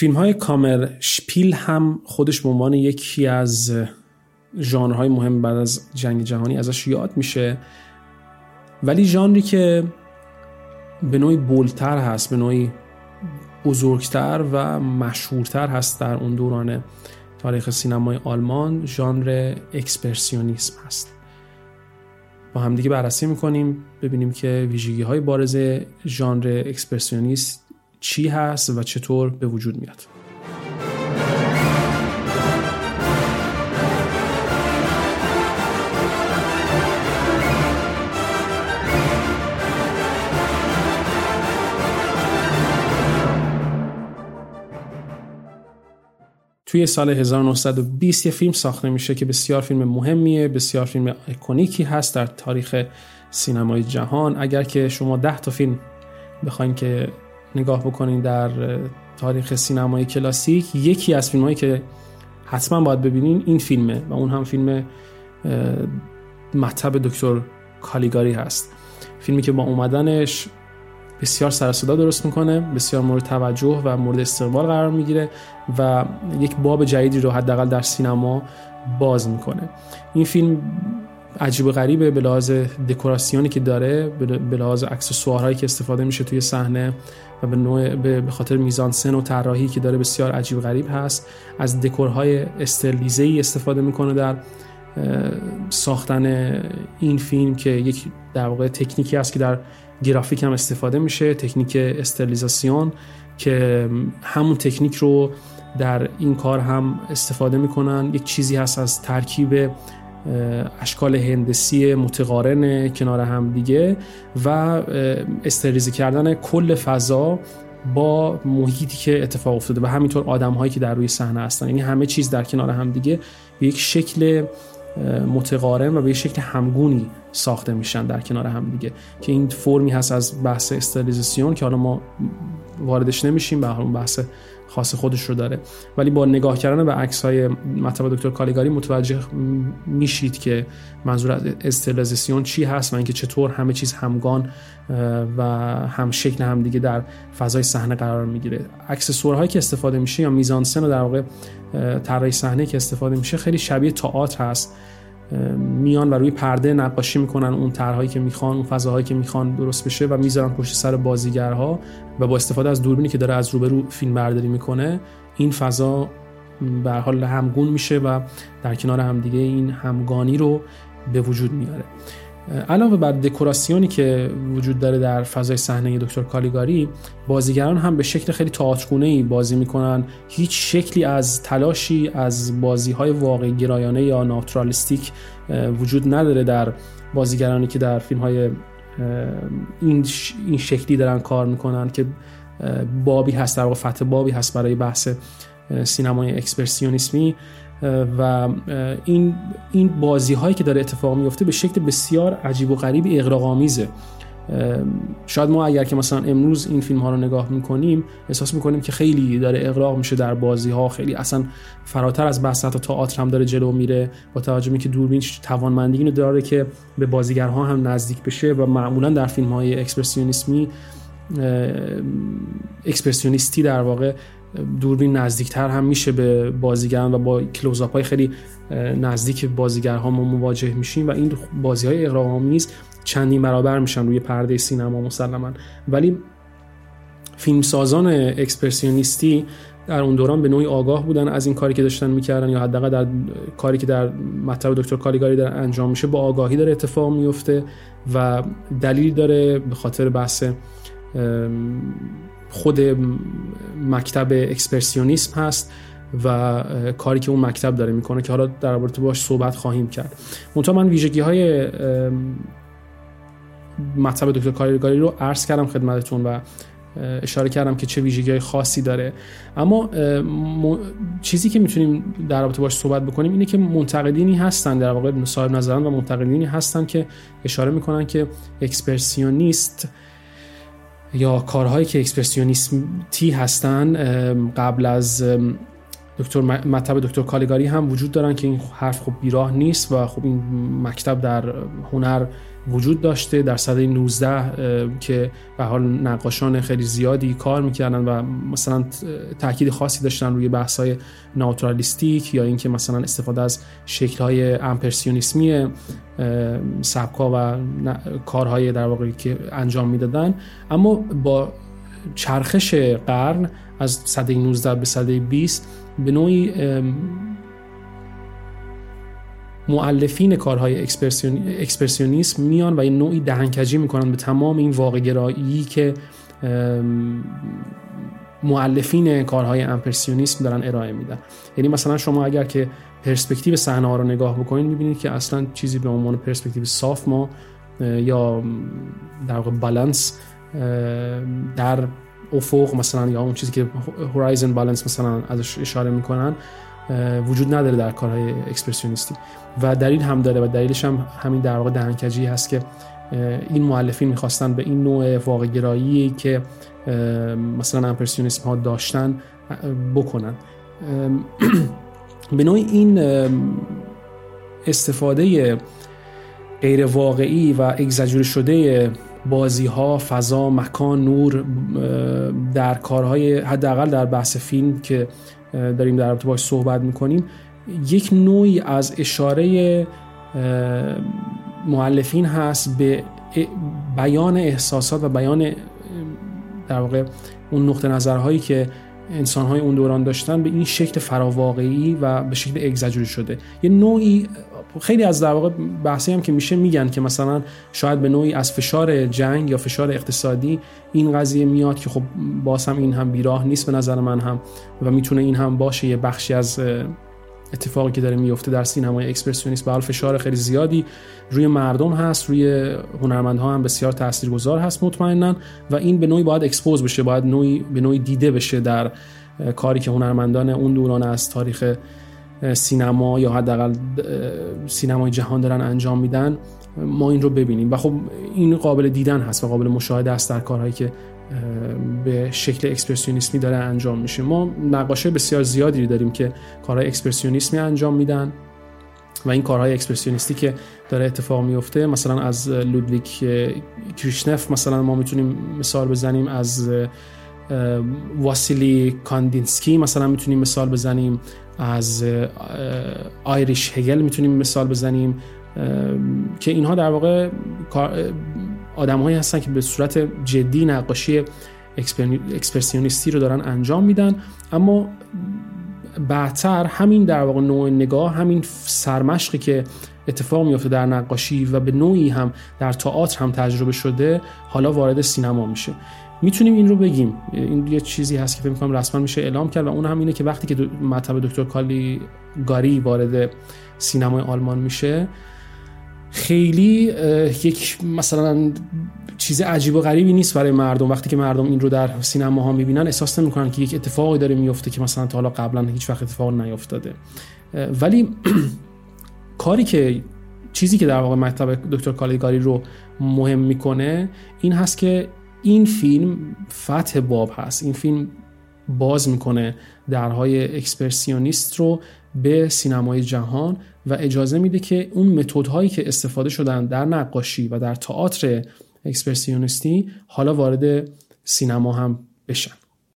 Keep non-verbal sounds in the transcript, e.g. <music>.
فیلم های کامر شپیل هم خودش به عنوان یکی از ژانرهای مهم بعد از جنگ جهانی ازش یاد میشه. ولی ژانری که به نوعی بولتر هست به نوعی بزرگتر و مشهورتر هست در اون دوران تاریخ سینمای آلمان ژانر اکسپرسیونیسم هست. با همدیگه بررسی می‌کنیم ببینیم که ویژگی های بارز ژانر اکسپرسیونیست چی هست و چطور به وجود میاد. توی سال 1920 یه فیلم ساخته میشه که بسیار فیلم مهمیه بسیار فیلم اکونیکی هست در تاریخ سینمای جهان. اگر که شما ده تا فیلم بخواین که نگاه بکنین در تاریخ سینمای کلاسیک یکی از فیلم هایی که حتما باید ببینین این فیلمه و اون هم فیلم مطب دکتر کالیگاری هست. فیلمی که با اومدنش بسیار سر صدا درست می‌کنه بسیار مورد توجه و مورد استقبال قرار می‌گیره و یک باب جدیدی رو حداقل در سینما باز می‌کنه. این فیلم عجیب و غریبه به لحاظ دکوراسیونی که داره به لحاظ اکسسوارهایی که استفاده میشه توی صحنه و به نوع به خاطر میزان سن و طراحی که داره بسیار عجیب و غریب هست. از دکورهای استرلیزه ای استفاده می‌کنه در ساختن این فیلم که یک در واقع تکنیکی است که در گرافیک هم استفاده میشه تکنیک استرلیزاسیون که همون تکنیک رو در این کار هم استفاده می‌کنن. یک چیزی هست از ترکیب اشکال هندسی متقارن کنار هم دیگه و استریزی کردن کل فضا با محیطی که اتفاق افتاده و همینطور آدم هایی که در روی صحنه هستن. یعنی همه چیز در کنار هم دیگه به یک شکل متقارن و به یک شکل همگونی ساخته میشن در کنار هم دیگه. که این فرمی هست از بحث استریلیزاسیون که حالا ما واردش نمیشیم به اون بحث خاص خودش رو داره. ولی با نگاه کردن به عکس های مطلب دکتر کالیگاری متوجه میشید که منظور از استریلیزاسیون چی هست و اینکه چطور همه چیز همگان و هم شکل هم دیگه در فضای صحنه قرار می‌گیره. اکسسورهایی که استفاده میشه یا میزانسن و در واقع طراحی صحنه که استفاده میشه خیلی شبیه تئاتر هست. میان و روی پرده نقاشی می‌کنن اون طرحهایی که می‌خوان اون فضاهایی که می‌خوان درست بشه و می‌ذارن پشت سر بازیگرها و با استفاده از دوربینی که داره از روبرو فیلم برداری می‌کنه این فضا به حال همگون میشه و در کنار همدیگه این همگانی رو به وجود میاره. علاوه بر دکوراسیونی که وجود داره در فضای صحنه دکتر کالیگاری بازیگران هم به شکل خیلی تئاترگونه ای بازی می‌کنن. هیچ شکلی از تلاشی از بازی های واقعی گرایانه یا ناتورالیستیک وجود نداره در بازیگرانی که در فیلم های این, این شکلی دارن کار می‌کنن که بابی هست در واقع فتح بابی هست برای بحث سینمای اکسپرسیونیسمی. و این این بازی هایی که داره اتفاق میفته به شکل بسیار عجیب و غریب اغراق آمیزه شاید ما اگر که مثلا امروز این فیلم ها رو نگاه می‌کنیم احساس می‌کنیم که خیلی داره اغراق میشه در بازی ها خیلی اصلا فراتر از بحث تا تئاتر هم داره جلو میره با توجه که دوربین توانمندی اینو داره که به بازیگرها هم نزدیک بشه و معمولا در فیلم های اکسپرسیونیسمی اکسپرسیونیستی در واقع دوربین نزدیکتر هم میشه به بازیگران و با کلوزاپ های خیلی نزدیک بازیگرها ما مواجه میشیم و این بازی های آمیز چندین برابر میشن روی پرده سینما مسلما. ولی فیلمسازان اکسپرسیونیستی در اون دوران به نوعی آگاه بودن از این کاری که داشتن می‌کردن یا حداقل در کاری که در مطلب دکتر کالیگاری در انجام میشه با آگاهی داره اتفاق میفته و دلیل داره به خاطر بحث خود مکتب اکسپرسیونیسم هست و کاری که اون مکتب داره می‌کنه که حالا در رابطه باش صحبت خواهیم کرد. منتها من ویژگی های مطلب دکتر کاریگاری رو عرض کردم خدمتتون و اشاره کردم که چه ویژگی های خاصی داره. اما چیزی که می‌تونیم در رابطه باش صحبت بکنیم اینه که منتقدینی هستن در واقع صاحب نظران و منتقدینی هستن که اشاره می‌کنن که اکسپرسیونیست یا کارهایی که اکسپرسیونیستی هستن قبل از دکتر مطلب دکتر کالیگاری هم وجود دارن که این حرف خب بیراه نیست و خب این مکتب در هنر وجود داشته در سده 19 که به حال نقاشان خیلی زیادی کار می‌کردن و مثلا تاکید خاصی داشتن روی بحث های ناتورالیستیک یا اینکه مثلا استفاده از شکل های امپرسیونیسمی سبکا و کارهای در واقع که انجام می‌دادن. اما با چرخش قرن از سده 19 به سده 20 به نوعی معلفین کارهای اکسپرسیونیسم میان و این نوعی دهنکجی می‌کنن به تمام این واقعگرایی که معلفین کارهای امپرسیونیسم دارن ارائه میدن. یعنی مثلا شما اگر که پرسپکتیو صحنه ها رو نگاه بکنید می‌بینید که اصلا چیزی به عنوان پرسپکتیو صاف ما یا در واقع بالانس در افق مثلا یا اون چیزی که هورایزن بالانس مثلا ازش اشاره می‌کنن وجود نداره در کارهای اکسپرسیونیستی. و دلیل هم داره و دلیلش هم همین در واقع دهنکجی هست که این مؤلفین می‌خواستن به این نوع واقع گرایی که مثلا امپرسیونیسم ها داشتن بکنن. <clears throat> به نوعی این استفاده غیر واقعی و اگزاجوری شده بازی ها فضا مکان نور در کارهای حداقل در بحث فیلم که داریم در رابطه باش صحبت می‌کنیم. یک نوعی از اشاره معلفین هست به بیان احساسات و بیان در واقع اون نقطه نظرهایی که انسانهای اون دوران داشتن به این شکل فراواقعی و به شکل اگزاجوری شده. یه نوعی خیلی از در واقع بحثی هم که میشه میگن که مثلا شاید به نوعی از فشار جنگ یا فشار اقتصادی این قضیه میاد که خب باز هم این هم بیراه نیست به نظر من هم و می‌تونه این هم باشه یه بخشی از اتفاقی که داره میفته در سینمای اکسپرسیونیست یه فشار خیلی زیادی روی مردم هست روی هنرمندها هم بسیار تاثیرگذار هست مطمئنا و این به نوعی باید expose بشه باید نوعی به نوعی دیده بشه در کاری که هنرمندان اون دوران از تاریخ سینما یا حداقل سینمای جهان دارن انجام میدن ما این رو ببینیم. و خب این قابل دیدن هست و قابل مشاهده است در کارهایی که به شکل اکسپرسیونیسمی داره انجام میشه. ما نقاش‌های بسیار زیادی داریم که کارهای اکسپرسیونیسمی انجام میدن و این کارهای اکسپرسیونیستی که داره اتفاق میفته مثلا از لودویگ کیرشنر مثلا ما می‌تونیم مثال بزنیم از واسیلی کاندینسکی مثلا می‌تونیم مثال بزنیم از آیریش هگل می‌تونیم مثال بزنیم که اینها در واقع آدم هایی هستن که به صورت جدی نقاشی اکسپرسیونیستی رو دارن انجام میدن. اما بعدتر همین در واقع نوع نگاه همین سرمشقی که اتفاق میفته در نقاشی و به نوعی هم در تئاتر هم تجربه شده حالا وارد سینما میشه. می‌تونیم این رو بگیم. این یه چیزی هست که فکر می‌کنم رسما میشه اعلام کرد و اون هم اینه که وقتی که مطب دکتر کالی گاری وارد سینمای آلمان میشه خیلی یک مثلا چیز عجیب و غریبی نیست برای مردم. وقتی که مردم این رو در سینما ها می‌بینن احساس نمی‌کنن که یک اتفاقی داره میفته که مثلا تا حالا قبلا هیچ وقت اتفاق نیفتاده ولی <clears throat> کاری که چیزی که در واقع مطلب دکتر کالیگاری رو مهم می‌کنه این هست که این فیلم فتح باب هست. این فیلم باز می‌کنه درهای اکسپرسیونیست رو به سینمای جهان و اجازه میده که اون متدهایی که استفاده شدن در نقاشی و در تئاتر اکسپرسیونیستی حالا وارد سینما هم بشن.